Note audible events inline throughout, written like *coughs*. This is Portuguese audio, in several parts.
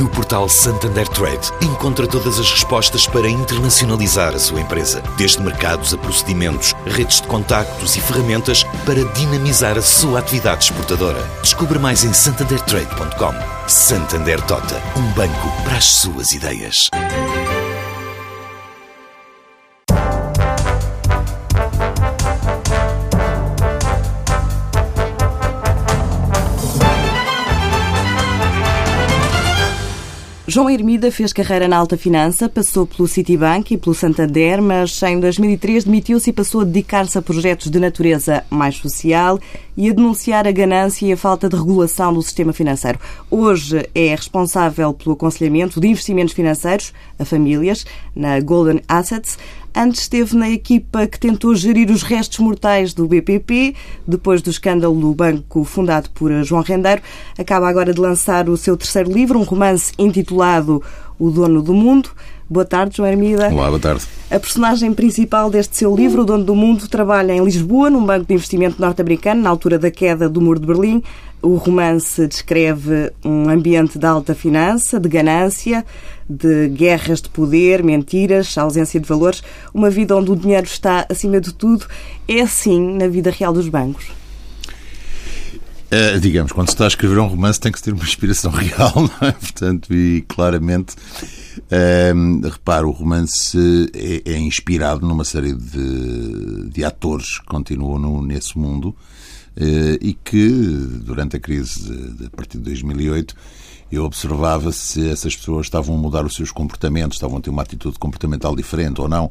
No portal Santander Trade, encontra todas as respostas para internacionalizar a sua empresa, desde mercados a procedimentos, redes de contactos e ferramentas para dinamizar a sua atividade exportadora. Descubra mais em santandertrade.com. Santander Tota, um banco para as suas ideias. João Hermida fez carreira na alta finança, passou pelo Citibank e pelo Santander, mas em 2003 demitiu-se e passou a dedicar-se a projetos de natureza mais social e a denunciar a ganância e a falta de regulação do sistema financeiro. Hoje é responsável pelo aconselhamento de investimentos financeiros a famílias na Golden Assets. Antes esteve na equipa que tentou gerir os restos mortais do BPP, depois do escândalo do banco fundado por João Rendeiro. Acaba agora de lançar o seu terceiro livro, um romance intitulado O Dono do Mundo. Boa tarde, João Hermida. Olá, boa tarde. A personagem principal deste seu livro, O Dono do Mundo, trabalha em Lisboa, num banco de investimento norte-americano, na altura da queda do Muro de Berlim. O romance descreve um ambiente de alta finança, de ganância, de guerras de poder, mentiras, ausência de valores, uma vida onde o dinheiro está acima de tudo. É assim na vida real dos bancos? Uh, digamos, quando se está a escrever um romance tem que ter uma inspiração *laughs* real, não é? Portanto, e claramente, uh, repare, o romance é, é, inspirado numa série de, de atores que continuam no, nesse mundo uh, e que, durante a crise de, a partir de 2008, eu observava se essas pessoas estavam a mudar os seus comportamentos, estavam a ter uma atitude comportamental diferente ou não.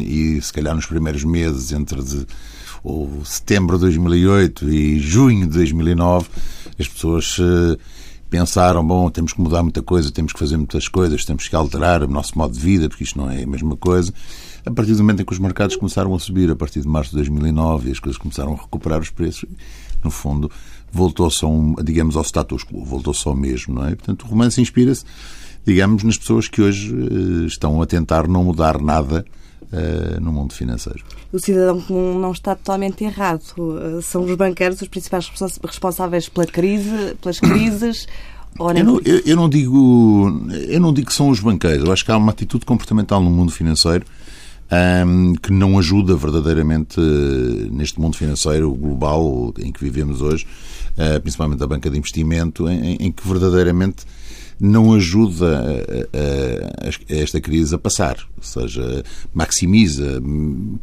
e se calhar nos primeiros meses, entre de, ou setembro de 2008 e junho de 2009, as pessoas pensaram, bom, temos que mudar muita coisa, temos que fazer muitas coisas, temos que alterar o nosso modo de vida, porque isto não é a mesma coisa. A partir do momento em que os mercados começaram a subir, a partir de março de 2009, e as coisas começaram a recuperar os preços, no fundo, voltou-se, um, digamos, ao status quo, voltou-se ao mesmo, não é? Portanto, o romance inspira-se, digamos, nas pessoas que hoje uh, estão a tentar não mudar nada uh, no mundo financeiro. O cidadão comum não está totalmente errado. Uh, são os banqueiros os principais responsáveis pela crise, pelas crises. *coughs* Eu não, eu, eu não, digo eu não digo que são os banqueiros. Eu acho que há uma atitude comportamental no mundo financeiro um, que não ajuda verdadeiramente neste mundo financeiro global em que vivemos hoje, uh, principalmente a banca de investimento, em, em que verdadeiramente não ajuda a, a, a, esta crise a passar, ou seja, maximiza,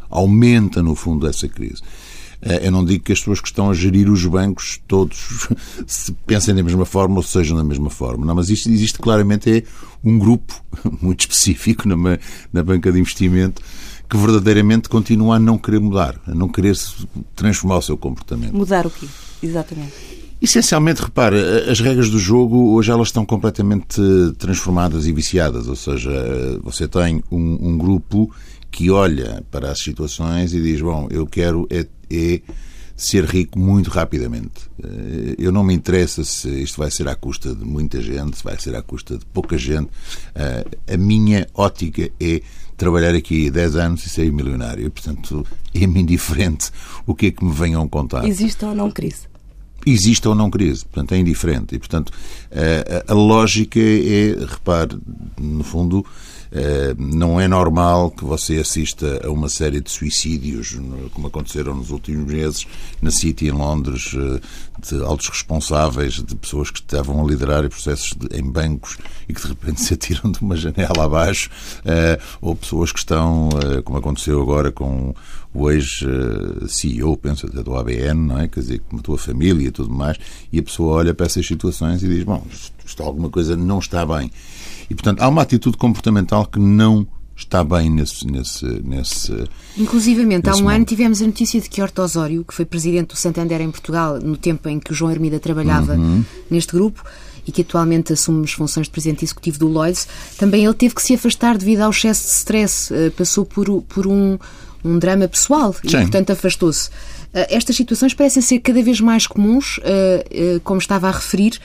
aumenta no fundo essa crise. Eu não digo que as pessoas que estão a gerir os bancos todos *laughs* pensem da mesma forma ou sejam da mesma forma. Não, mas isto existe claramente é um grupo *laughs* muito específico na, na banca de investimento que verdadeiramente continua a não querer mudar, a não querer transformar o seu comportamento. Mudar o quê? Exatamente. Essencialmente, repare, as regras do jogo hoje elas estão completamente transformadas e viciadas. Ou seja, você tem um, um grupo que olha para as situações e diz: Bom, eu quero é, é ser rico muito rapidamente. Eu não me interessa se isto vai ser à custa de muita gente, se vai ser à custa de pouca gente. A minha ótica é trabalhar aqui 10 anos e ser milionário. Portanto, é-me indiferente *laughs* o que é que me venham contar. Existe ou não crise? Existe ou não crise. Portanto, é indiferente. E, portanto, a, a lógica é, repare, no fundo, não é normal que você assista a uma série de suicídios, como aconteceram nos últimos meses na City, em Londres, eh, de altos responsáveis, de pessoas que estavam a liderar processos de, em bancos e que de repente se atiram de uma janela abaixo, eh, ou pessoas que estão, como aconteceu agora com o ex-CEO, penso até do ABN, não é? Quer dizer, que matou a família e tudo mais, e a pessoa olha para essas situações e diz: Bom, isto, alguma coisa não está bem. E, portanto, há uma atitude comportamental que não está bem nesse. nesse, nesse Inclusivamente, nesse há um ano tivemos a notícia de que Horto Osório, que foi presidente do Santander em Portugal, no tempo em que o João Hermida trabalhava uhum. neste grupo, e que atualmente assume as funções de presidente executivo do Lloyds, também ele teve que se afastar devido ao excesso de stress. Eh, passou por, por um, um drama pessoal e, Sim. portanto, afastou-se. estas situações parecem ser cada vez mais comuns, como estava a referir.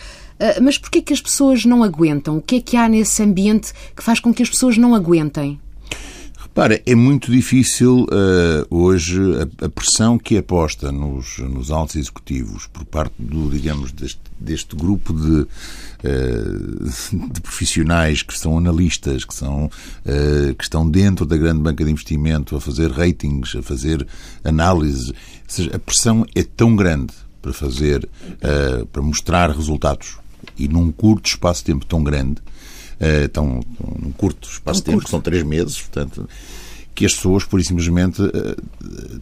Mas porquê que as pessoas não aguentam? O que é que há nesse ambiente que faz com que as pessoas não aguentem? Repara, é muito difícil uh, hoje a, a, pressão que é posta nos, nos altos executivos por parte do, digamos, deste, deste grupo de, uh, *laughs* de profissionais que são analistas, que, são, uh, que estão dentro da grande banca de investimento a fazer ratings, a fazer análises. Ou seja, a pressão é tão grande para fazer, para mostrar resultados e num curto espaço de tempo tão grande uh, tão, num curto espaço de tempo, curto. são três meses, portanto, que as pessoas, por simplesmente, eh,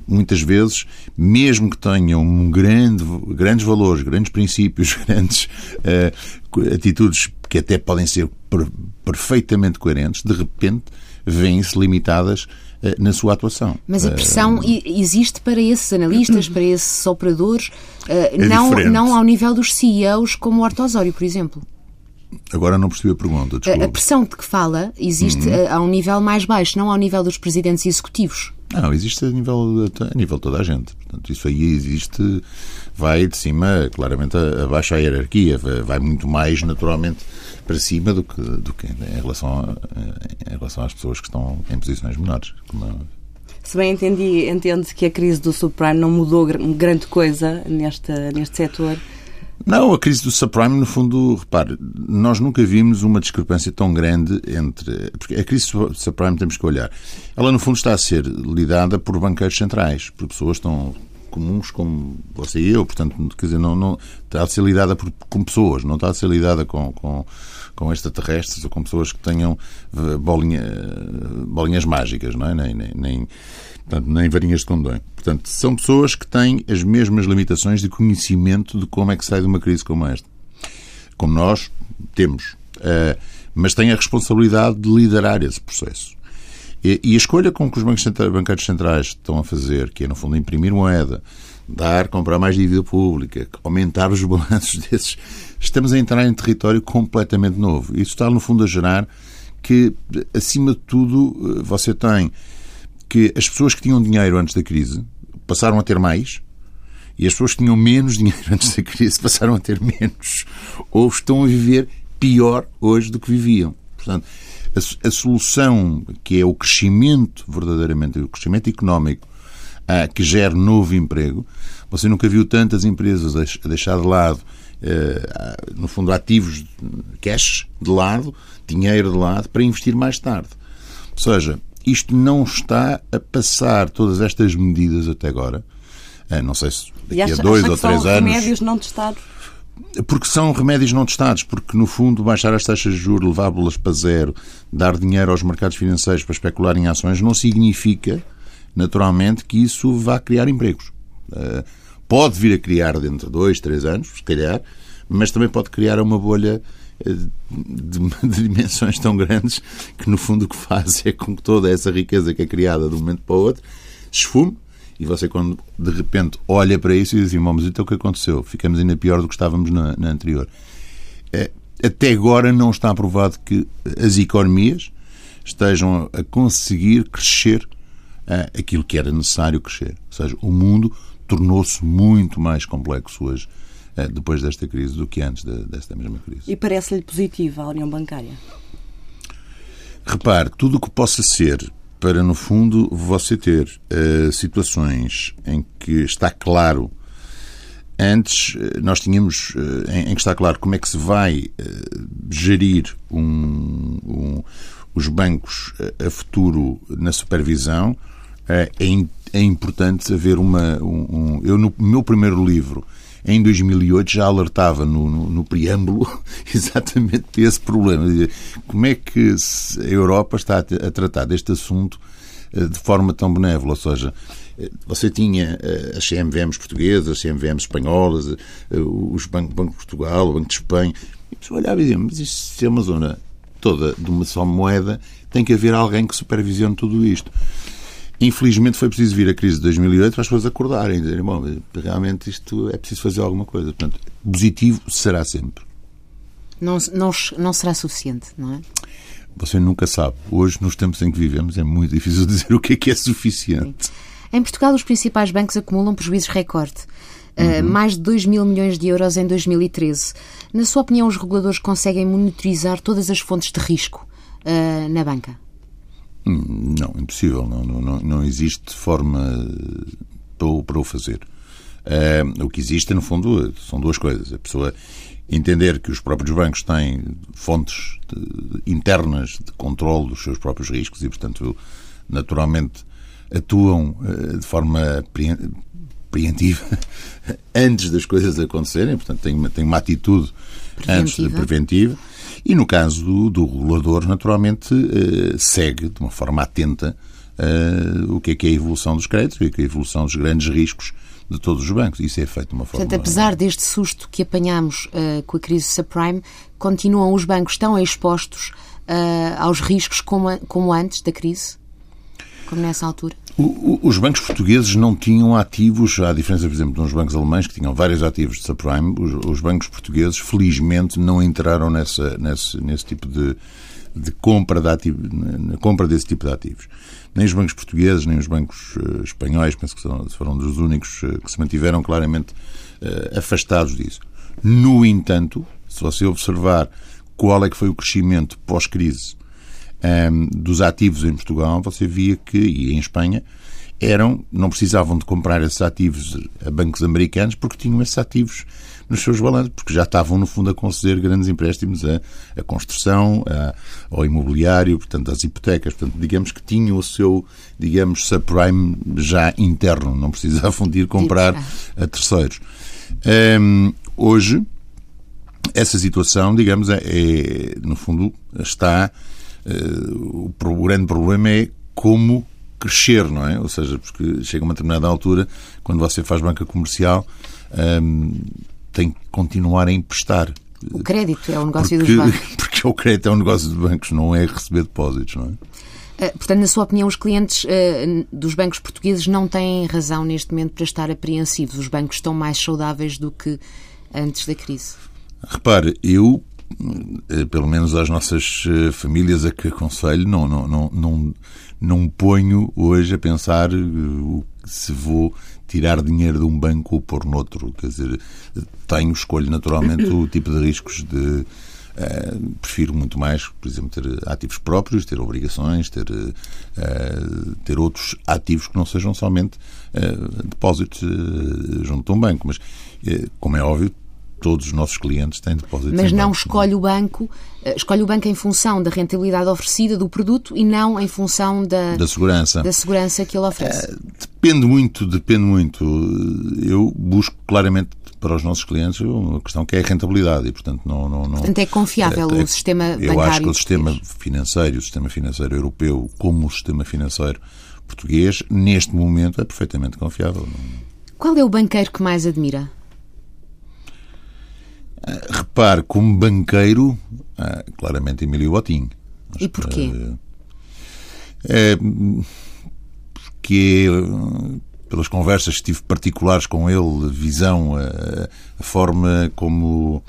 muitas vezes, mesmo que tenham um grande, grandes valores, grandes princípios, *laughs* grandes uh, atitudes que até podem ser per, perfeitamente coerentes, de repente vêm-se limitadas na sua atuação. Mas a pressão uh, existe para esses analistas, para esses operadores, uh, é não, não ao nível dos CEOs como o Artosório, por exemplo? Agora não percebi a pergunta, desculpa. A pressão de que fala existe uhum. a um nível mais baixo, não ao nível dos presidentes executivos. Não, existe a nível, a nível de toda a gente. Portanto, isso aí existe, vai de cima, claramente, abaixo à hierarquia, vai muito mais naturalmente para cima do que, do que em, relação a, em relação às pessoas que estão em posições menores. Como... Se bem entendi, entende que a crise do subprime não mudou grande coisa neste, neste setor. Não, a crise do subprime, no fundo, repare, nós nunca vimos uma discrepância tão grande entre. Porque a crise do subprime temos que olhar. Ela, no fundo, está a ser lidada por banqueiros centrais, por pessoas tão comuns como você e eu, portanto, quer dizer, não, não está a ser lidada por, com pessoas, não está a ser lidada com, com, com extraterrestres ou com pessoas que tenham eh, bolinha, bolinhas mágicas, não é? Nem, nem, nem, portanto, nem varinhas de condão. Portanto, são pessoas que têm as mesmas limitações de conhecimento de como é que sai de uma crise como esta. Como nós temos. Uh, mas têm a responsabilidade de liderar esse processo. E a escolha com que os bancos bancários centrais estão a fazer, que é, no fundo, imprimir moeda, dar, comprar mais dívida pública, aumentar os *laughs* balanços desses, estamos a entrar em território completamente novo. Isso está, no fundo, a gerar que, acima de tudo, você tem que as pessoas que tinham dinheiro antes da crise passaram a ter mais e as pessoas que tinham menos *laughs* dinheiro antes da crise passaram a ter menos ou estão a viver pior hoje do que viviam. Portanto, a, a solução que é o crescimento, verdadeiramente, o crescimento económico ah, que gera novo emprego, você nunca viu tantas empresas a deixar de lado, ah, no fundo, ativos, cash de lado, dinheiro de lado, para investir mais tarde. Ou seja, isto não está a passar todas estas medidas até agora. Ah, não sei se daqui acha, a dois ou três são anos. remédios não testados? Porque são remédios não testados, porque no fundo baixar as taxas de juros, levá-las para zero, dar dinheiro aos mercados financeiros para especular em ações, não significa, naturalmente, que isso vá criar empregos. Ah, pode vir a criar dentro de dois, três anos, se calhar, mas também pode criar uma bolha de, *laughs* de, dimensões tão grandes que, no fundo, o que faz é com que toda essa riqueza que é criada de um momento para o outro esfume e você, quando de repente olha para isso e diz assim: mas então o que aconteceu? Ficamos ainda pior do que estávamos na, na anterior. É, até agora não está provado que as economias estejam a conseguir crescer é, aquilo que era necessário crescer. Ou seja, o mundo tornou-se muito mais complexo hoje eh, depois desta crise do que antes desta mesma crise. E parece-lhe positiva a União Bancária? Repare, tudo o que possa ser para, no fundo, você ter uh, situações em que está claro. Antes, eh, nós tínhamos uh, em, em, que está claro como é que se vai uh, gerir um, um, os bancos a futuro na supervisão. É, é, importante haver uma. Um, eu, no meu primeiro livro, em 2008 já alertava no, no, no preâmbulo *laughs* exatamente esse problema. Como é que a Europa está a, tratar deste assunto eh, de forma tão benévola? Ou seja, eh, você tinha eh, as CMVMs portuguesas, as CMVMs espanholas, os Banco, Banco de Portugal, o Banco de Espanha. E a pessoa olhava e dizia, mas isto é uma zona toda de uma só moeda, tem que haver alguém que supervisione tudo isto. Infelizmente foi preciso vir a crise de 2008 para as pessoas acordarem e dizerem, bom, realmente isto é preciso fazer alguma coisa. Portanto, positivo será sempre. Não, não, não será suficiente, não é? Você nunca sabe. Hoje, nos tempos em que vivemos, é muito difícil *laughs* dizer o que é que é suficiente. Sim. Em Portugal, os principais bancos acumulam prejuízos recorde. Uh, mais de 2 mil milhões de euros em 2013. Na sua opinião, os reguladores conseguem monitorizar todas as fontes de risco uh, na banca? Não, impossível. Não, não, não existe forma para, para o fazer. Uh, o que existe, no fundo, são duas coisas. A pessoa entender que os próprios bancos têm fontes de, internas de controle dos seus próprios riscos e, portanto, naturalmente atuam uh, de forma preventiva *laughs* antes das coisas acontecerem, portanto, tem uma, tem uma atitude preventiva. antes de preventiva. E no caso do, do regulador, naturalmente, uh, segue de uma forma atenta uh, o que é que é a evolução dos créditos, o que é que é a evolução dos grandes riscos de todos os bancos. Isso é feito de uma forma. Portanto, apesar deste susto que apanhamos uh, com a crise subprime, continuam os bancos tão expostos aos riscos como, como antes da crise? Como nessa altura? os bancos portugueses não tinham ativos, à diferença, por exemplo, de uns bancos alemães que tinham vários ativos de subprime, os, os bancos portugueses, felizmente, não entraram nessa, nesse, nesse tipo de, de compra, de ativo, na compra desse tipo de ativos. Nem os bancos portugueses, nem os bancos uh, espanhóis, penso que são, foram dos únicos uh, que se mantiveram claramente uh, afastados disso. No entanto, se você observar qual é que foi o crescimento pós-crise um, ehm, dos ativos em Portugal, você via que, e em Espanha, eram, não precisavam de comprar esses ativos a bancos americanos porque tinham esses ativos nos seus balanços, porque já estavam, no fundo, a conceder grandes empréstimos à, à construção, à, ao imobiliário, portanto, às hipotecas. Portanto, digamos que tinham o seu, digamos, subprime já interno, não precisavam de ir comprar a terceiros. Um, ehm, hoje, essa situação, digamos, é, é no fundo, está Uh, o grande problema é como crescer, não é? Ou seja, porque chega uma determinada altura, quando você faz banca comercial, ehm, tem que continuar a emprestar. O crédito é o negócio porque, dos bancos. *laughs* Porque o crédito é um negócio de bancos, não é receber depósitos, não é? Eh, portanto, na sua opinião, os clientes uh, dos bancos portugueses não têm razão neste momento para estar apreensivos. Os bancos estão mais saudáveis do que antes da crise. Repare, eu eh, pelo menos às nossas eh, famílias a que aconselho, não, não, não, não, não ponho hoje a pensar eh, se vou tirar dinheiro de um banco ou pôr noutro. Quer dizer, tenho, escolho naturalmente o tipo de riscos de. Uh, prefiro muito mais, por exemplo, ter ativos próprios, ter obrigações, ter, uh, ter outros ativos que não sejam somente uh, depósitos junto a um banco. Mas, como é óbvio, todos os nossos clientes têm depósitos Mas não escolhe o banco, eh, escolhe o banco em função da rentabilidade oferecida do produto e não em função da, da segurança. Da segurança que ele oferece. É, depende muito, depende muito. Eu busco claramente para os nossos clientes uma questão que é a rentabilidade e, portanto, não... não, não portanto, é confiável é, o sistema bancário Eu acho que o sistema financeiro, o sistema financeiro europeu, como o sistema financeiro português, neste momento é perfeitamente confiável. Qual é o banqueiro que mais admira? Repare, como banqueiro, ah, claramente Emílio Botim. E porquê? É, porque pelas conversas que tive particulares com ele, a visão, a, a forma como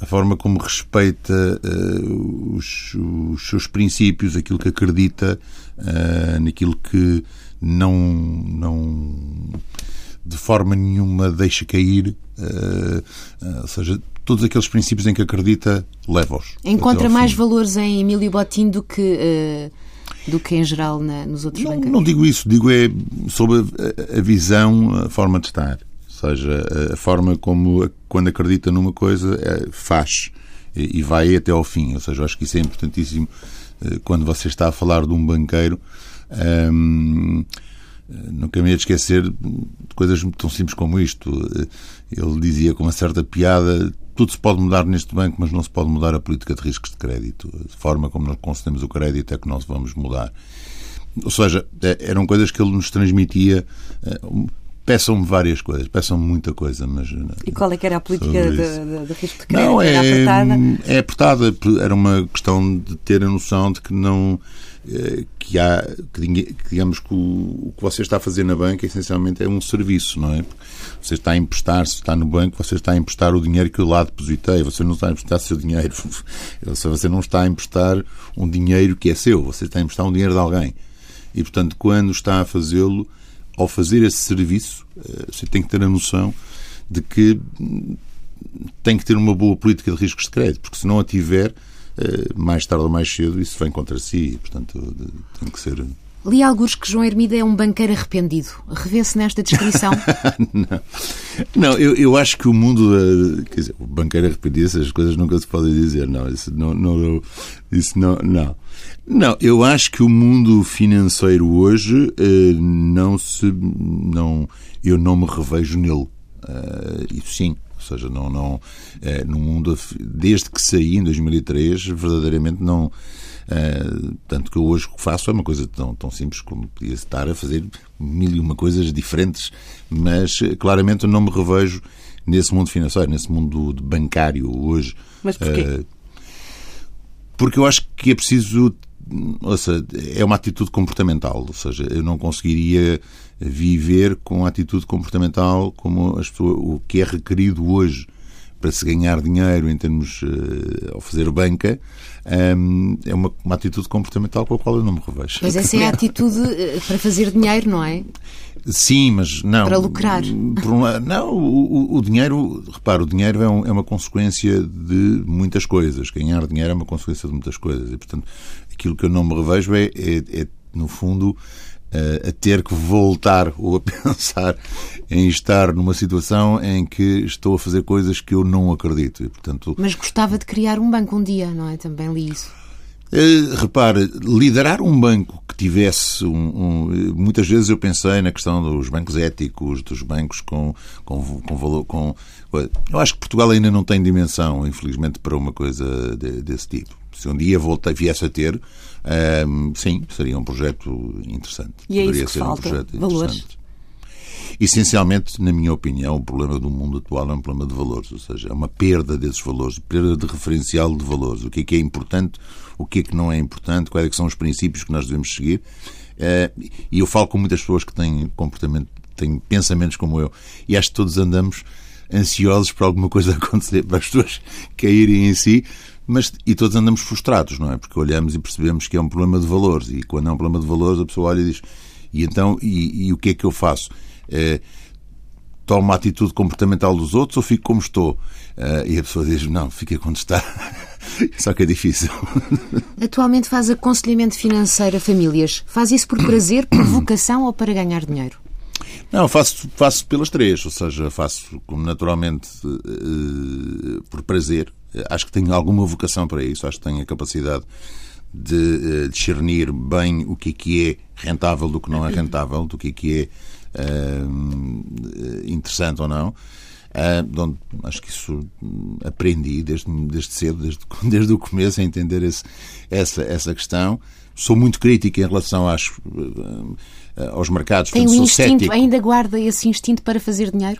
a forma como respeita uh, os, os, seus princípios, aquilo que acredita, uh, naquilo que não, não de forma nenhuma deixa cair, uh, ou seja, todos aqueles princípios em que acredita, leva-os. Encontra mais valores em Emílio Botim do que, uh, do que em geral na, nos outros não, bancários? Não digo isso, digo é sobre a, a, visão, a forma de estar. Ou seja, a, a forma como, quando acredita numa coisa, é, faz e, e, vai até ao fim. Ou seja, eu acho que isso é importantíssimo uh, quando você está a falar de um banqueiro. Um, Nunca me ia esquecer de coisas tão simples como isto. Ele dizia com uma certa piada: tudo se pode mudar neste banco, mas não se pode mudar a política de riscos de crédito. A forma como nós concedemos o crédito é que nós vamos mudar. Ou seja, é, eram coisas que ele nos transmitia. Eh, peçam-me várias coisas, peçam-me muita coisa, mas... E qual é que era a política de, de, de, risco de crédito? Não, é, apertada? é apertada. Era uma questão de ter a noção de que não eh, que há, que, digamos que o, o, que você está a fazer na banca essencialmente é um serviço, não é? Você está a emprestar, se está no banco, você está a emprestar o dinheiro que eu lá depositei, você não está a emprestar seu dinheiro, *laughs* você não está a emprestar um dinheiro que é seu, você está a emprestar um dinheiro de alguém. E, portanto, quando está a fazê-lo, ao fazer esse serviço, você tem que ter a noção de que tem que ter uma boa política de riscos de crédito, porque se não a tiver, mais tarde ou mais cedo, isso vem contra si. Portanto, tem que ser Li alguns que João Hermida é um banqueiro arrependido. Revê-se nesta descrição? *laughs* não, não eu, eu, acho que o mundo. Eh, quer dizer, o banqueiro arrependido, essas coisas nunca se podem dizer. Não, isso não. não isso não, não. Não, eu acho que o mundo financeiro hoje eh, não se. Não, eu não me revejo nele. Isso sim. Ou seja, não, não, no mundo, desde que saí em 2003, verdadeiramente não, Uh, tanto que eu hoje o que faço é uma coisa tão, tão simples como podia estar a fazer mil e uma coisas diferentes, mas eh, claramente eu não me revejo nesse mundo financeiro, nesse mundo bancário hoje. Mas porquê? Uh, porque eu acho que é preciso. Ou seja, é uma atitude comportamental, ou seja, eu não conseguiria viver com a atitude comportamental como as pessoas, o que é requerido hoje para se ganhar dinheiro em termos uh, ao fazer banca um, é uma, uma, atitude comportamental com a qual eu não me revejo. Mas essa é a atitude eh, para fazer dinheiro, não é? Sim, mas não. Para lucrar. Um, não, o, o, dinheiro, repara, o dinheiro é, um, é, uma consequência de muitas coisas. Ganhar dinheiro é uma consequência de muitas coisas. E, portanto, aquilo que eu não me revejo é, é, é no fundo, a ter que voltar *laughs* ou a pensar em estar numa situação em que estou a fazer coisas que eu não acredito. E, portanto, Mas gostava de criar um banco um dia, não é? Também li isso. Uh, repare, liderar um banco que tivesse um, um, Muitas vezes eu pensei na questão dos bancos éticos, dos bancos com, com, com valor. Com, eu acho que Portugal ainda não tem dimensão, infelizmente, para uma coisa de, desse tipo. Se um dia voltei, viesse a ter, um, sim, seria um projeto interessante. E é Poderia isso que ser falta, um projeto valores. Essencialmente, na minha opinião, o problema do mundo atual é um problema de valores, ou seja, é uma perda desses valores, perda de referencial de valores. O que é que é importante, o que é que não é importante, quais é são os princípios que nós devemos seguir. Uh, e eu falo com muitas pessoas que têm comportamento, têm pensamentos como eu, e acho que todos andamos ansiosos para alguma coisa *laughs* acontecer, para as pessoas caírem em si, mas, e todos andamos frustrados, não é? Porque olhamos e percebemos que é um problema de valores. E quando é um problema de valores, a pessoa olha e diz: e então, e, e o que é que eu faço? É, tomo a atitude comportamental dos outros ou fico como estou? Uh, e a pessoa diz: não, fica quando está. *laughs* Só que é difícil. *laughs* Atualmente faz aconselhamento financeiro a famílias. Faz isso por prazer, por *coughs* vocação ou para ganhar dinheiro? Não, faço, faço pelas três, ou seja, faço como naturalmente uh, por prazer, acho que tenho alguma vocação para isso, acho que tenho a capacidade de uh, discernir bem o que é que é rentável do que não é rentável, do que é que é uh, interessante ou não. Uh, onde, acho que isso aprendi desde, desde cedo, desde, *laughs* desde o começo, a entender esse, essa, essa questão. Sou muito crítico em relação às, aos mercados. Tem um instinto, ainda guarda esse instinto para fazer dinheiro?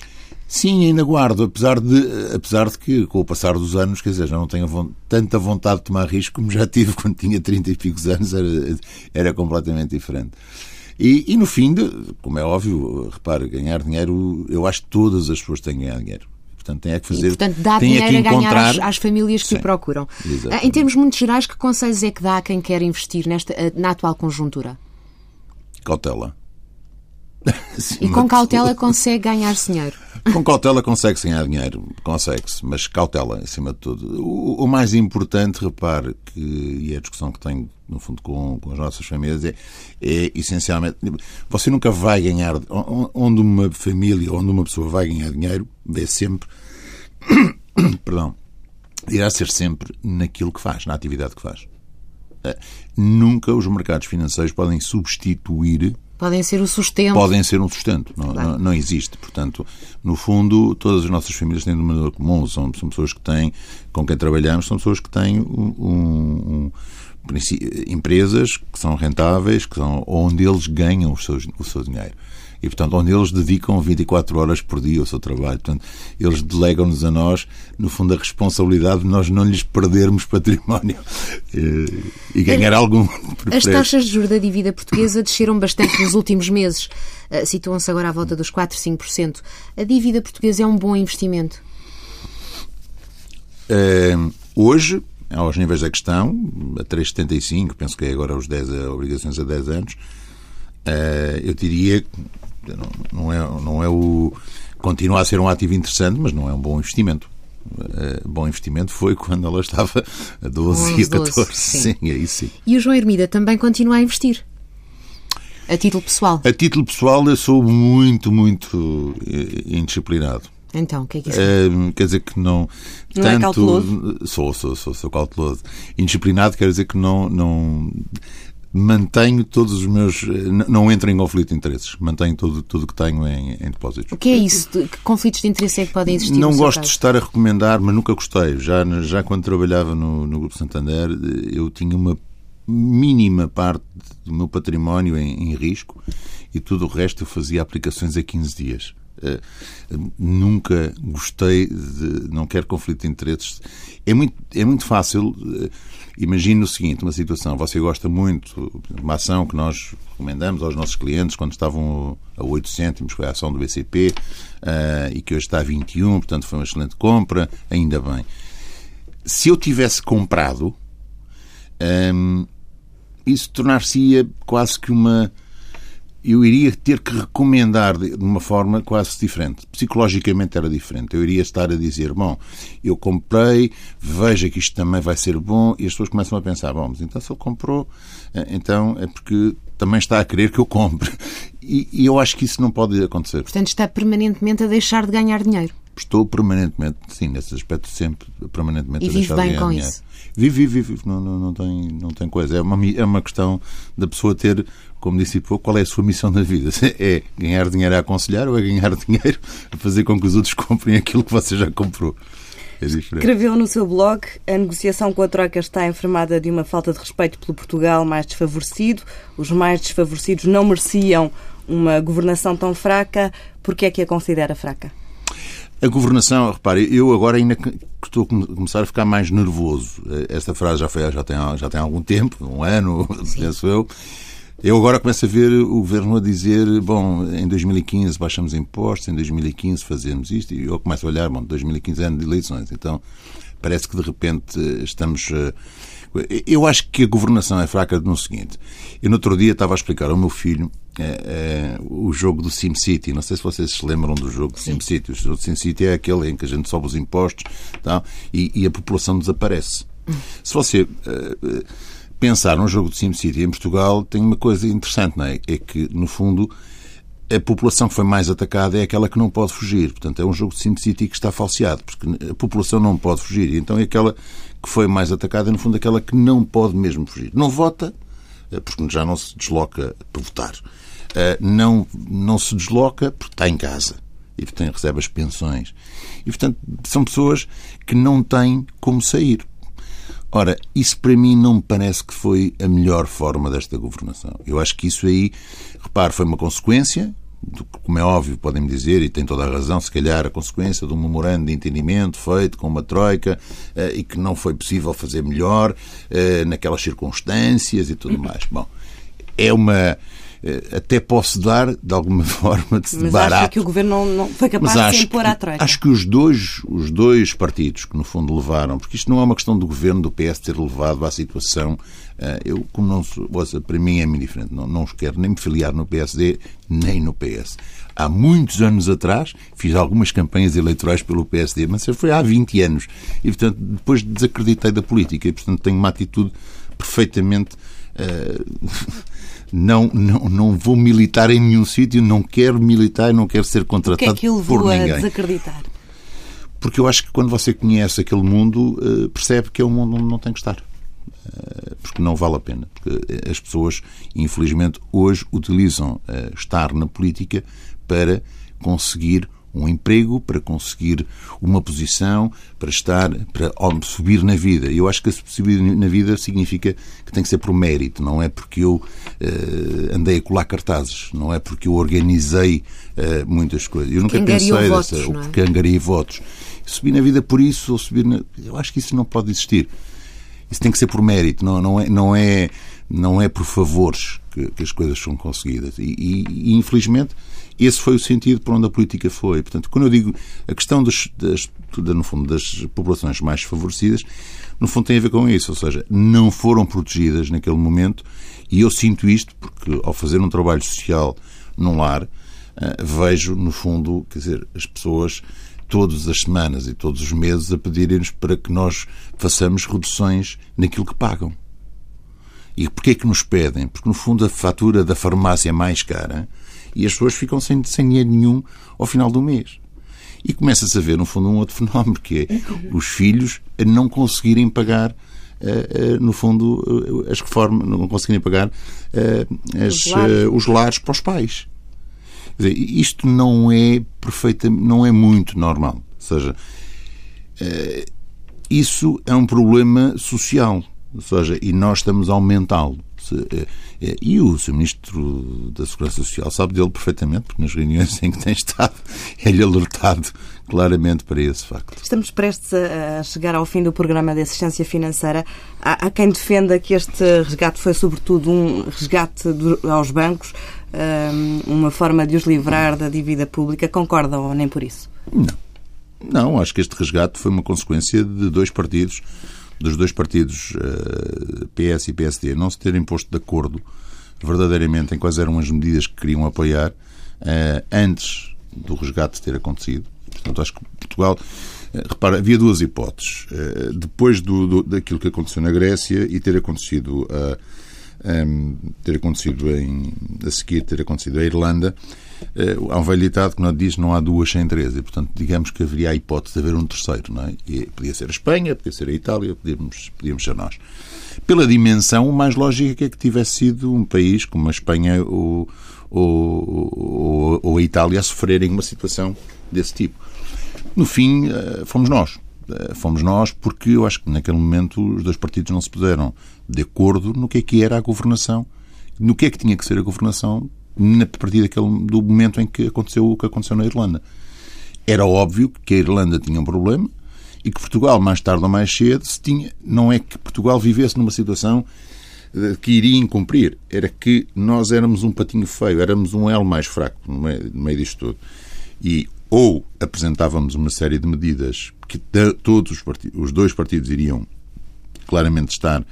Sim, ainda guardo, apesar de, apesar de que, com o passar dos anos, quer dizer, já não tenho tanta vontade de tomar risco como já *laughs* tive quando tinha 30 e picos anos, era, era completamente diferente. E, e no fim, de, como é óbvio, repare, ganhar dinheiro, eu acho que todas as pessoas têm que ganhar dinheiro. Portanto, tem é que fazer. E, portanto, dá tem dinheiro é que encontrar... a ganhar às, às famílias que Sim, o procuram. Exatamente. Em termos muito gerais, que conselhos é que dá a quem quer investir nesta, na atual conjuntura? Cautela. *laughs* e com cautela consegue ganhar dinheiro. *laughs* Com cautela consegue ganhar dinheiro, consegue-se, mas cautela acima de tudo. O, o, mais importante, repare, que, e é a discussão que tenho, no fundo, com, com as nossas famílias, é, é essencialmente. Você nunca vai ganhar. Onde uma família, onde uma pessoa vai ganhar dinheiro, é sempre. *coughs* perdão. Irá ser sempre naquilo que faz, na atividade que faz. Eh, nunca os mercados financeiros podem substituir Podem ser o sustento. Podem ser um sustento. Não, claro. não, não, existe. Portanto, no fundo, todas as nossas famílias têm uma maneira comum. São, são pessoas que têm, com quem trabalhamos, são pessoas que têm um, um, empresas que são rentáveis, que são onde eles ganham os seus, o seu dinheiro e, portanto, onde eles dedicam 24 horas por dia ao seu trabalho. Portanto, eles delegam-nos a nós, no fundo, a responsabilidade de nós não lhes perdermos património e, e ganhar algum. *laughs* As taxas de juros da dívida portuguesa desceram bastante nos últimos meses. Uh, Situam-se agora à volta dos 4, 5%. A dívida portuguesa é um bom investimento? Uh, hoje, aos níveis da questão, a 3,75, penso que é agora os 10 obrigações a 10 anos, eu diria Não, é, não é o. Continua a ser um ativo interessante, mas não é um bom investimento. Uh, bom investimento foi quando ela estava a 12 e a 14. 12, sim. sim, aí sim. E o João Hermida também continua a investir? A título pessoal? A título pessoal, eu sou muito, muito eh, indisciplinado. Então, o que é que isso é? quer dizer que não. Não tanto, é cauteloso? Sou, sou, sou, sou cauteloso. Indisciplinado quer dizer que não. não mantenho todos os meus. Não entro em conflito de interesses. Mantenho tudo o que tenho em, em, depósitos. O que é isso? Que conflitos de interesse é que podem existir? Não gosto de estar a recomendar, mas nunca gostei. Já, já quando trabalhava no, no Grupo Santander, eu tinha uma mínima parte do meu património em, em risco e tudo o resto eu fazia aplicações a 15 dias. Uh, nunca gostei de. Não quero conflito de interesses. É muito, é muito fácil. Uh, imagine o seguinte: uma situação. Você gosta muito de uma ação que nós recomendamos aos nossos clientes quando estavam a 8 cêntimos, foi a ação do BCP, uh, e que hoje está a 21, portanto foi uma excelente compra, ainda bem. Se eu tivesse comprado, um, isso tornar-se-ia quase que uma eu iria ter que recomendar de uma forma quase diferente. Psicologicamente era diferente. Eu iria estar a dizer, bom, eu comprei, veja que isto também vai ser bom, e as pessoas começam a pensar, bom, mas então se ele comprou, eh, então é porque também está a querer que eu compre. *laughs* E, e eu acho que isso não pode acontecer. Portanto, está permanentemente a deixar de ganhar dinheiro. Estou permanentemente, sim, nesse aspecto sempre, permanentemente e a deixar de ganhar com. Isso. Vive, vive, vive. Não, não, não, tem, não tem coisa. É uma, é uma questão da pessoa ter como disse pouco, qual é a sua missão na vida? *laughs* É ganhar dinheiro a aconselhar ou é ganhar *laughs* dinheiro a fazer com que os outros *laughs* comprem aquilo que você já comprou? É Escreveu no seu blog a negociação com a Troika está enfermada de uma falta de respeito pelo Portugal mais desfavorecido. Os mais desfavorecidos não mereciam uma governação tão fraca. Por que é que a considera fraca? A governação, repare, eu agora ainda estou a começar a ficar mais nervoso. Esta frase já, foi, já, tem, já tem algum tempo, um ano, *laughs* penso eu. Eu agora começo a ver o governo a dizer: bom, em 2015 baixamos impostos, em 2015 fazemos isto, e eu começo a olhar: bom, 2015 é ano de eleições, então parece que de repente estamos. Eh, eu acho que a governação é fraca no seguinte: eu no outro dia estava a explicar ao meu filho é, é, o jogo do SimCity. Não sei se vocês se lembram do jogo do SimCity. O jogo do SimCity é aquele em que a gente sobe os impostos tá, e, e a população desaparece. Se você. Uh, pensar num jogo de SimCity em Portugal tem uma coisa interessante, não é? É que, no fundo, a população que foi mais atacada é aquela que não pode fugir. Portanto, é um jogo de SimCity que está falseado, porque a população não pode fugir. Então é aquela que foi mais atacada, no fundo, aquela que não pode mesmo fugir. Não vota, eh, porque já não se desloca para votar. Eh, não, não se desloca porque está em casa e, portanto, recebe as pensões. E, portanto, são pessoas que não têm como sair. Ora, isso para mim não me parece que foi a melhor forma desta governação. Eu acho que isso aí, repare, foi uma consequência, como é óbvio, podem-me dizer, e tem toda a razão, se calhar a consequência de um memorando de entendimento feito com uma troika eh, e que não foi possível fazer melhor eh, naquelas circunstâncias e tudo mais. Bom, é uma até posso dar, de alguma *laughs* forma, de Mas barato. acha que o Governo não, não foi capaz Mas de se impor à Troika? Acho que os dois, os dois partidos que, no fundo, levaram, porque isto não é uma questão do Governo do PS ter levado à situação, eh, eu, como não sou, para mim é muito diferente, não, não quero nem me filiar no PSD, nem no PS. Há muitos anos atrás, fiz algumas campanhas eleitorais pelo PSD, mas foi há 20 anos. E, portanto, depois desacreditei da política e, portanto, tenho uma atitude perfeitamente... Uh, *laughs* não, não, não vou militar em nenhum sítio, não quero militar, não quero ser contratado por que é que o levou a desacreditar? Porque eu acho que quando você conhece aquele mundo, eh, percebe que é um mundo onde não tem que estar. Eh, porque não vale a pena. Porque as pessoas, infelizmente, hoje utilizam eh, estar na política para conseguir um emprego, para conseguir uma posição, para estar, para subir na vida. Eu acho que subir na vida significa que tem que ser por mérito, não é porque eu uh, andei a colar cartazes, não é porque eu organizei uh, muitas coisas. Eu nunca pensei votos, dessa, ou é? porque angariei votos. Subir na vida por isso, ou subir na... Eu acho que isso não pode existir. Isso tem que ser por mérito, não, não, é, não, é, não é por favores que, que as coisas são conseguidas. E, e, e infelizmente esse foi o sentido por onde a política foi. Portanto, quando eu digo a questão das, das, no fundo, das populações mais favorecidas, no fundo tem a ver com isso, ou seja, não foram protegidas naquele momento e eu sinto isto porque ao fazer um trabalho social num lar, uh, vejo, no fundo, quer dizer, as pessoas todas as semanas e todos os meses a pedirem-nos para que nós façamos reduções naquilo que pagam. E porquê é que nos pedem? Porque, no fundo, a fatura da farmácia é mais cara e as pessoas ficam sem, sem dinheiro nenhum ao final do mês. E começa-se a ver, no fundo, um outro *laughs* fenómeno, que é os filhos a não conseguirem pagar Uh, uh, no fundo, uh, as reformas, não conseguirem pagar as, os, lares. os, lares. para os pais. Dizer, isto não é perfeita, não é muito normal. Ou seja, isso é um problema social. Ou seja, e nós estamos a aumentá-lo. E o Sr. Ministro da Segurança Social sabe dele perfeitamente, porque nas reuniões em que tem estado, *laughs* é-lhe alertado claramente para esse facto. Estamos prestes a chegar ao fim do programa de assistência financeira. Há, quem defenda que este resgate foi, sobretudo, um resgate aos bancos, uma forma de os livrar da dívida pública. Concorda ou nem por isso? Não. Não, acho que este resgate foi uma consequência de dois partidos dos dois partidos eh, PS e PSD não se terem posto de acordo verdadeiramente em quais eram as medidas que queriam apoiar eh, antes do resgate ter acontecido. Portanto, acho que Portugal. Eh, repara, havia duas hipóteses. Depois do, do, daquilo que aconteceu na Grécia e ter acontecido a, ter acontecido em, a seguir ter acontecido a Irlanda, uh, há um velho ditado que não diz não há duas sem três, e portanto digamos que haveria a hipótese de haver um terceiro, não é? E podia ser a Espanha, podia ser a Itália, podíamos, podíamos ser nós. Pela dimensão, o mais lógico é que tivesse sido um país como a Espanha ou, ou, ou, ou a Itália a sofrerem uma situação desse tipo. No fim, uh, fomos nós eh, fomos nós, porque eu acho que naquele momento os dois partidos não se puseram de acordo no que é que era a governação, no que é que tinha que ser a governação a partir daquele, do momento em que aconteceu o que aconteceu na Irlanda. Era óbvio que a Irlanda tinha um problema e que Portugal, mais tarde ou mais cedo, se tinha, não é que Portugal vivesse numa situação eh, que iria incumprir, era que nós éramos um patinho feio, éramos um elo mais fraco no meio, no meio disto tudo. E ou apresentávamos uma série de medidas que todos os, partidos, os dois partidos iriam claramente estar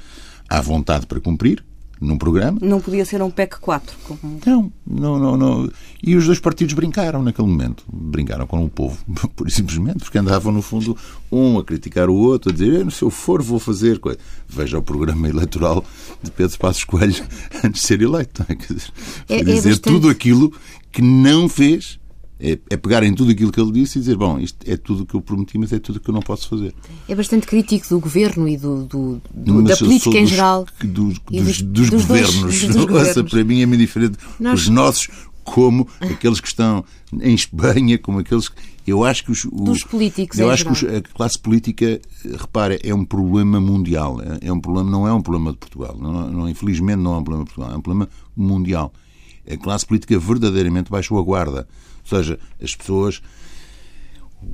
à vontade para cumprir, num programa. Não podia ser um PEC 4. Como... Não, não, não, não. E os dois partidos brincaram naquele momento. Brincaram com o povo, *laughs* por simplesmente, porque andavam, no fundo, um a criticar o outro, a dizer, se eu for, vou fazer coisa. Veja o programa eleitoral de Pedro Passos Coelho *laughs* antes de ser eleito. Quer dizer, é, é dizer bastante... tudo aquilo que não fez é, é, pegar em tudo aquilo que ele disse e dizer, bom, isto é tudo o que eu prometi, mas é tudo o que eu não posso fazer. É bastante crítico do governo e do, do, do da política em geral. Dos, dos, dos, dos governos. Dois, *laughs* Nossa, para mim é muito diferente. Nós... Os nossos, como aqueles que estão em Espanha, como aqueles que. Eu acho que os. Dos políticos, Eu acho geral. que a classe política, repara, é um problema mundial. É, é um problema, não é um problema de Portugal. Não, não, infelizmente não é um problema de Portugal. É um problema mundial. A classe política verdadeiramente baixou a guarda. Ou seja, as pessoas,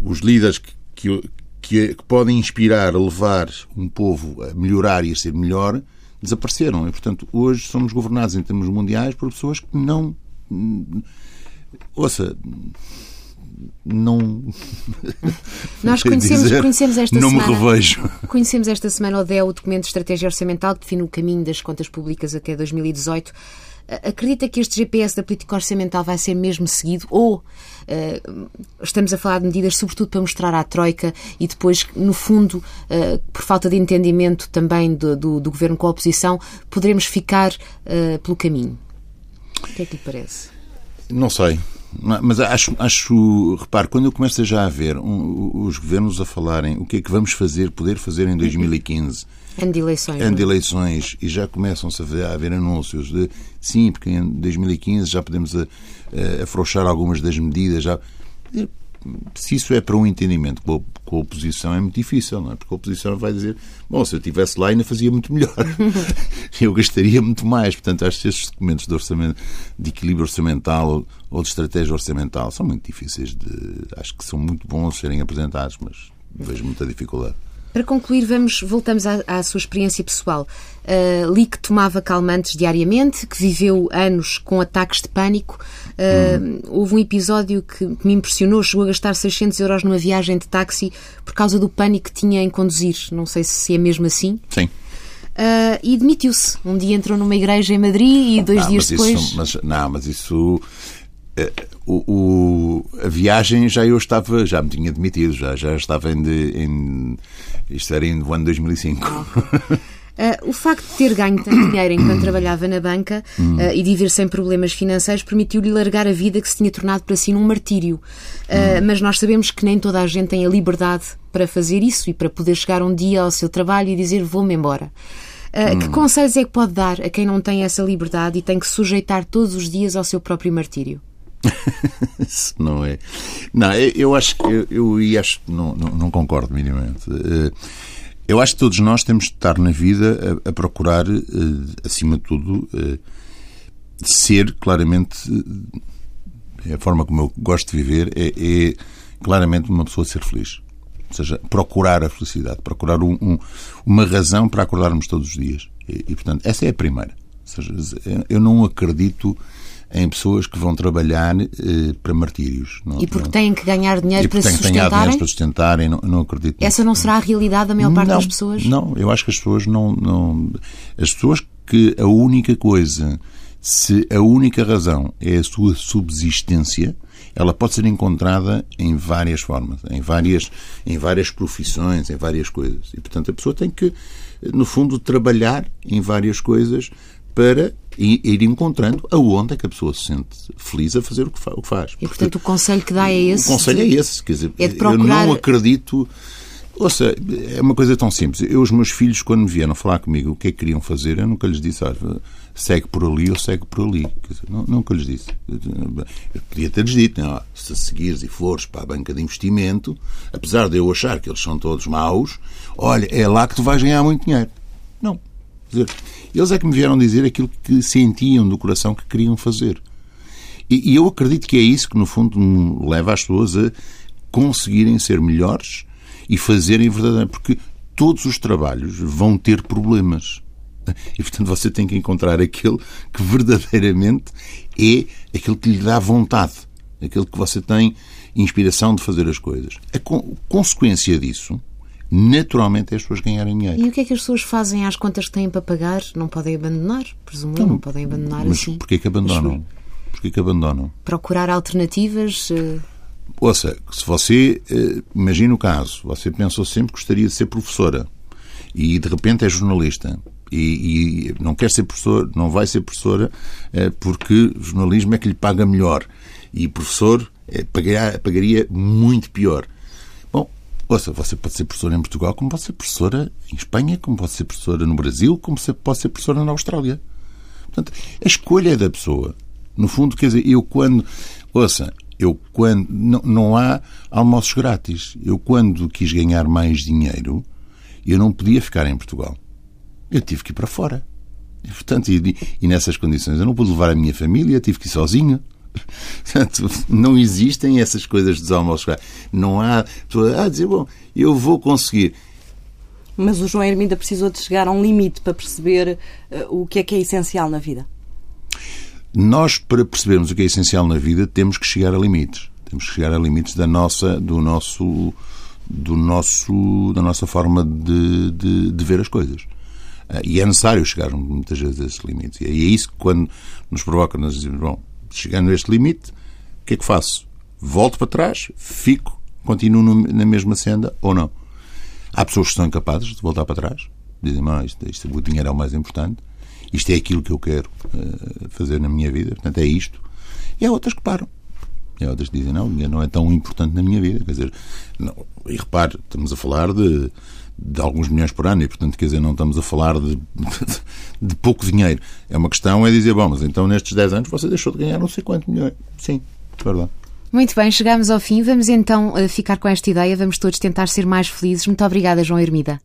os líderes que, que, que, que podem inspirar, levar um povo a melhorar e a ser melhor, desapareceram. E, portanto, hoje somos governados em termos mundiais por pessoas que não. Ouça, não. Nós *laughs* conhecemos, dizer, conhecemos esta não semana. Não me revejo. Conhecemos esta semana o DEO, o documento de estratégia orçamental, que define o caminho das contas públicas até 2018. Acredita que este GPS da política orçamental vai ser mesmo seguido ou uh, estamos a falar de medidas sobretudo para mostrar à Troika e depois, no fundo, uh, por falta de entendimento também do, do, do, governo com a oposição, poderemos ficar uh, pelo caminho? O que é que lhe parece? Não sei. Mas acho, acho, repare, quando eu começo já a ver um, os governos a falarem o que é que vamos fazer, poder fazer em 2015 Ano de eleições. Ano de é? eleições. E já começam-se a haver anúncios de sim, porque em 2015 já podemos a, a, afrouxar algumas das medidas. Já... Se isso é para um entendimento com a, com a oposição, é muito difícil, não é? Porque a oposição vai dizer: bom, se eu estivesse lá ainda fazia muito melhor. *laughs* *laughs* eu gastaria muito mais. Portanto, acho que estes documentos de, orçamento, de equilíbrio orçamental ou de estratégia orçamental são muito difíceis de. Acho que são muito bons serem apresentados, mas vejo muita dificuldade. Para concluir, vamos, voltamos à, à sua experiência pessoal. Uh, li que tomava calmantes diariamente, que viveu anos com ataques de pânico. Uh, hum. Houve um episódio que, que, me impressionou, chegou a gastar 600 euros numa viagem de táxi por causa do pânico que tinha em conduzir. Não sei se é mesmo assim. Sim. Uh, e demitiu-se. Um dia entrou numa igreja em Madrid e dois não, dias mas depois. Isso, mas, não, mas isso o, o, a viagem já eu estava, já me tinha demitido, já, já estava em, em isto era no ano 2005. Uh, o facto de ter ganho tanto dinheiro enquanto *coughs* trabalhava na banca uh, e de viver sem problemas financeiros permitiu-lhe largar a vida que se tinha tornado para si num martírio. Uh, mas nós sabemos que nem toda a gente tem a liberdade para fazer isso e para poder chegar um dia ao seu trabalho e dizer vou-me embora. Uh, que conselhos é que pode dar a quem não tem essa liberdade e tem que sujeitar todos os dias ao seu próprio martírio? *laughs* Não é. Não, eu acho que eu, eu acho não, não, não concordo minimamente. Eh, eu acho que todos nós temos de estar na vida a, a procurar, eh, acima de tudo, eh, ser claramente a forma como eu gosto de viver é, é claramente uma pessoa ser feliz. Ou seja, procurar a felicidade, procurar um, um, uma razão para acordarmos todos os dias. E, e, portanto, essa é a primeira. Ou seja, eu não acredito em pessoas que vão trabalhar eh, para martírios. Não, e porque não, têm que ganhar dinheiro para se sustentarem? Ganhar dinheiro para sustentarem, não, não acredito. Essa não será a realidade da maior parte das pessoas? Não, eu acho que as pessoas não, não... As pessoas que a única coisa, se a única razão é a sua subsistência, ela pode ser encontrada em várias formas, em várias, em várias profissões, em várias coisas. E, portanto, a pessoa tem que, no fundo, trabalhar em várias coisas para ir encontrando aonde é que a pessoa se sente feliz a fazer o que faz. E, portanto, o conselho que dá é esse? O conselho é esse. Quer dizer, é procurar... eu não acredito... Ouça, é uma coisa tão simples. Eu, os meus filhos, quando me vieram falar comigo o que é que queriam fazer, eu nunca lhes disse, ah, segue por ali ou segue por ali. Dizer, nunca lhes disse. Eu podia ter-lhes dito, não, se seguires e fores para a banca de investimento, apesar de eu achar que eles são todos maus, olha, é lá que tu vais ganhar muito dinheiro. Não. Dizer, eles é que me vieram dizer aquilo que sentiam do coração que queriam fazer. E, e eu acredito que é isso que, no fundo, leva as pessoas a conseguirem ser melhores e fazerem verdadeiramente. Porque todos os trabalhos vão ter problemas. E, portanto, você tem que encontrar aquele que verdadeiramente é aquele que lhe dá vontade, aquele que você tem inspiração de fazer as coisas. A consequência disso naturalmente é as pessoas ganharem dinheiro. E o que é que as pessoas fazem às contas que têm para pagar? Não podem abandonar, presumo não, não podem abandonar mas assim. porquê que abandonam? Porquê que abandonam? Procurar alternativas... Uh... Ouça, se você, uh, imagina o caso, você pensou sempre que gostaria de ser professora e de repente é jornalista e, e não quer ser professor, não vai ser professora uh, porque jornalismo é que lhe paga melhor e professor pagaria, pagaria muito pior. Ouça, você pode ser professora em Portugal, como pode ser professora em Espanha, como pode ser professora no Brasil, como pode ser professora na Austrália. Portanto, a escolha é da pessoa. No fundo, quer dizer, eu quando. Ouça, eu quando. Não, não há almoços grátis. Eu quando quis ganhar mais dinheiro, eu não podia ficar em Portugal. Eu tive que ir para fora. E, portanto, e, e nessas condições eu não pude levar a minha família, tive que ir sozinho. Portanto, *laughs* não existem essas coisas dos almoços. Não há a dizer, bom, eu vou conseguir. Mas o João Hermida precisou de chegar a um limite para perceber uh, o que é que é essencial na vida. Nós, para percebermos o que é essencial na vida, temos que chegar a limites. Temos que chegar a limites da nossa, do nosso, do nosso, da nossa forma de, de, de ver as coisas. Uh, e é necessário chegar muitas vezes a esses limites. E é isso que, quando nos provoca, nós dizemos, bom, chegando a este limite, o que é que faço? Volto para trás, fico, continuo na mesma senda ou não? Há pessoas que são incapazes de voltar para trás, dizem, mas isto, isto, o dinheiro é o mais importante, isto é aquilo que eu quero uh, fazer na minha vida, portanto é isto. E há outras que param. E há outras que dizem, não, o dinheiro não é tão importante na minha vida. Quer dizer, não, e repare, estamos a falar de de alguns milhões por ano e, portanto, quer dizer, não estamos a falar de, de, de, pouco dinheiro. É uma questão, é dizer, bom, mas então nestes 10 anos você deixou de ganhar não sei quanto milhões. Sim, é verdade. Muito bem, chegamos ao fim. Vamos então eh, ficar com esta ideia. Vamos todos tentar ser mais felizes. Muito obrigada, João Hermida.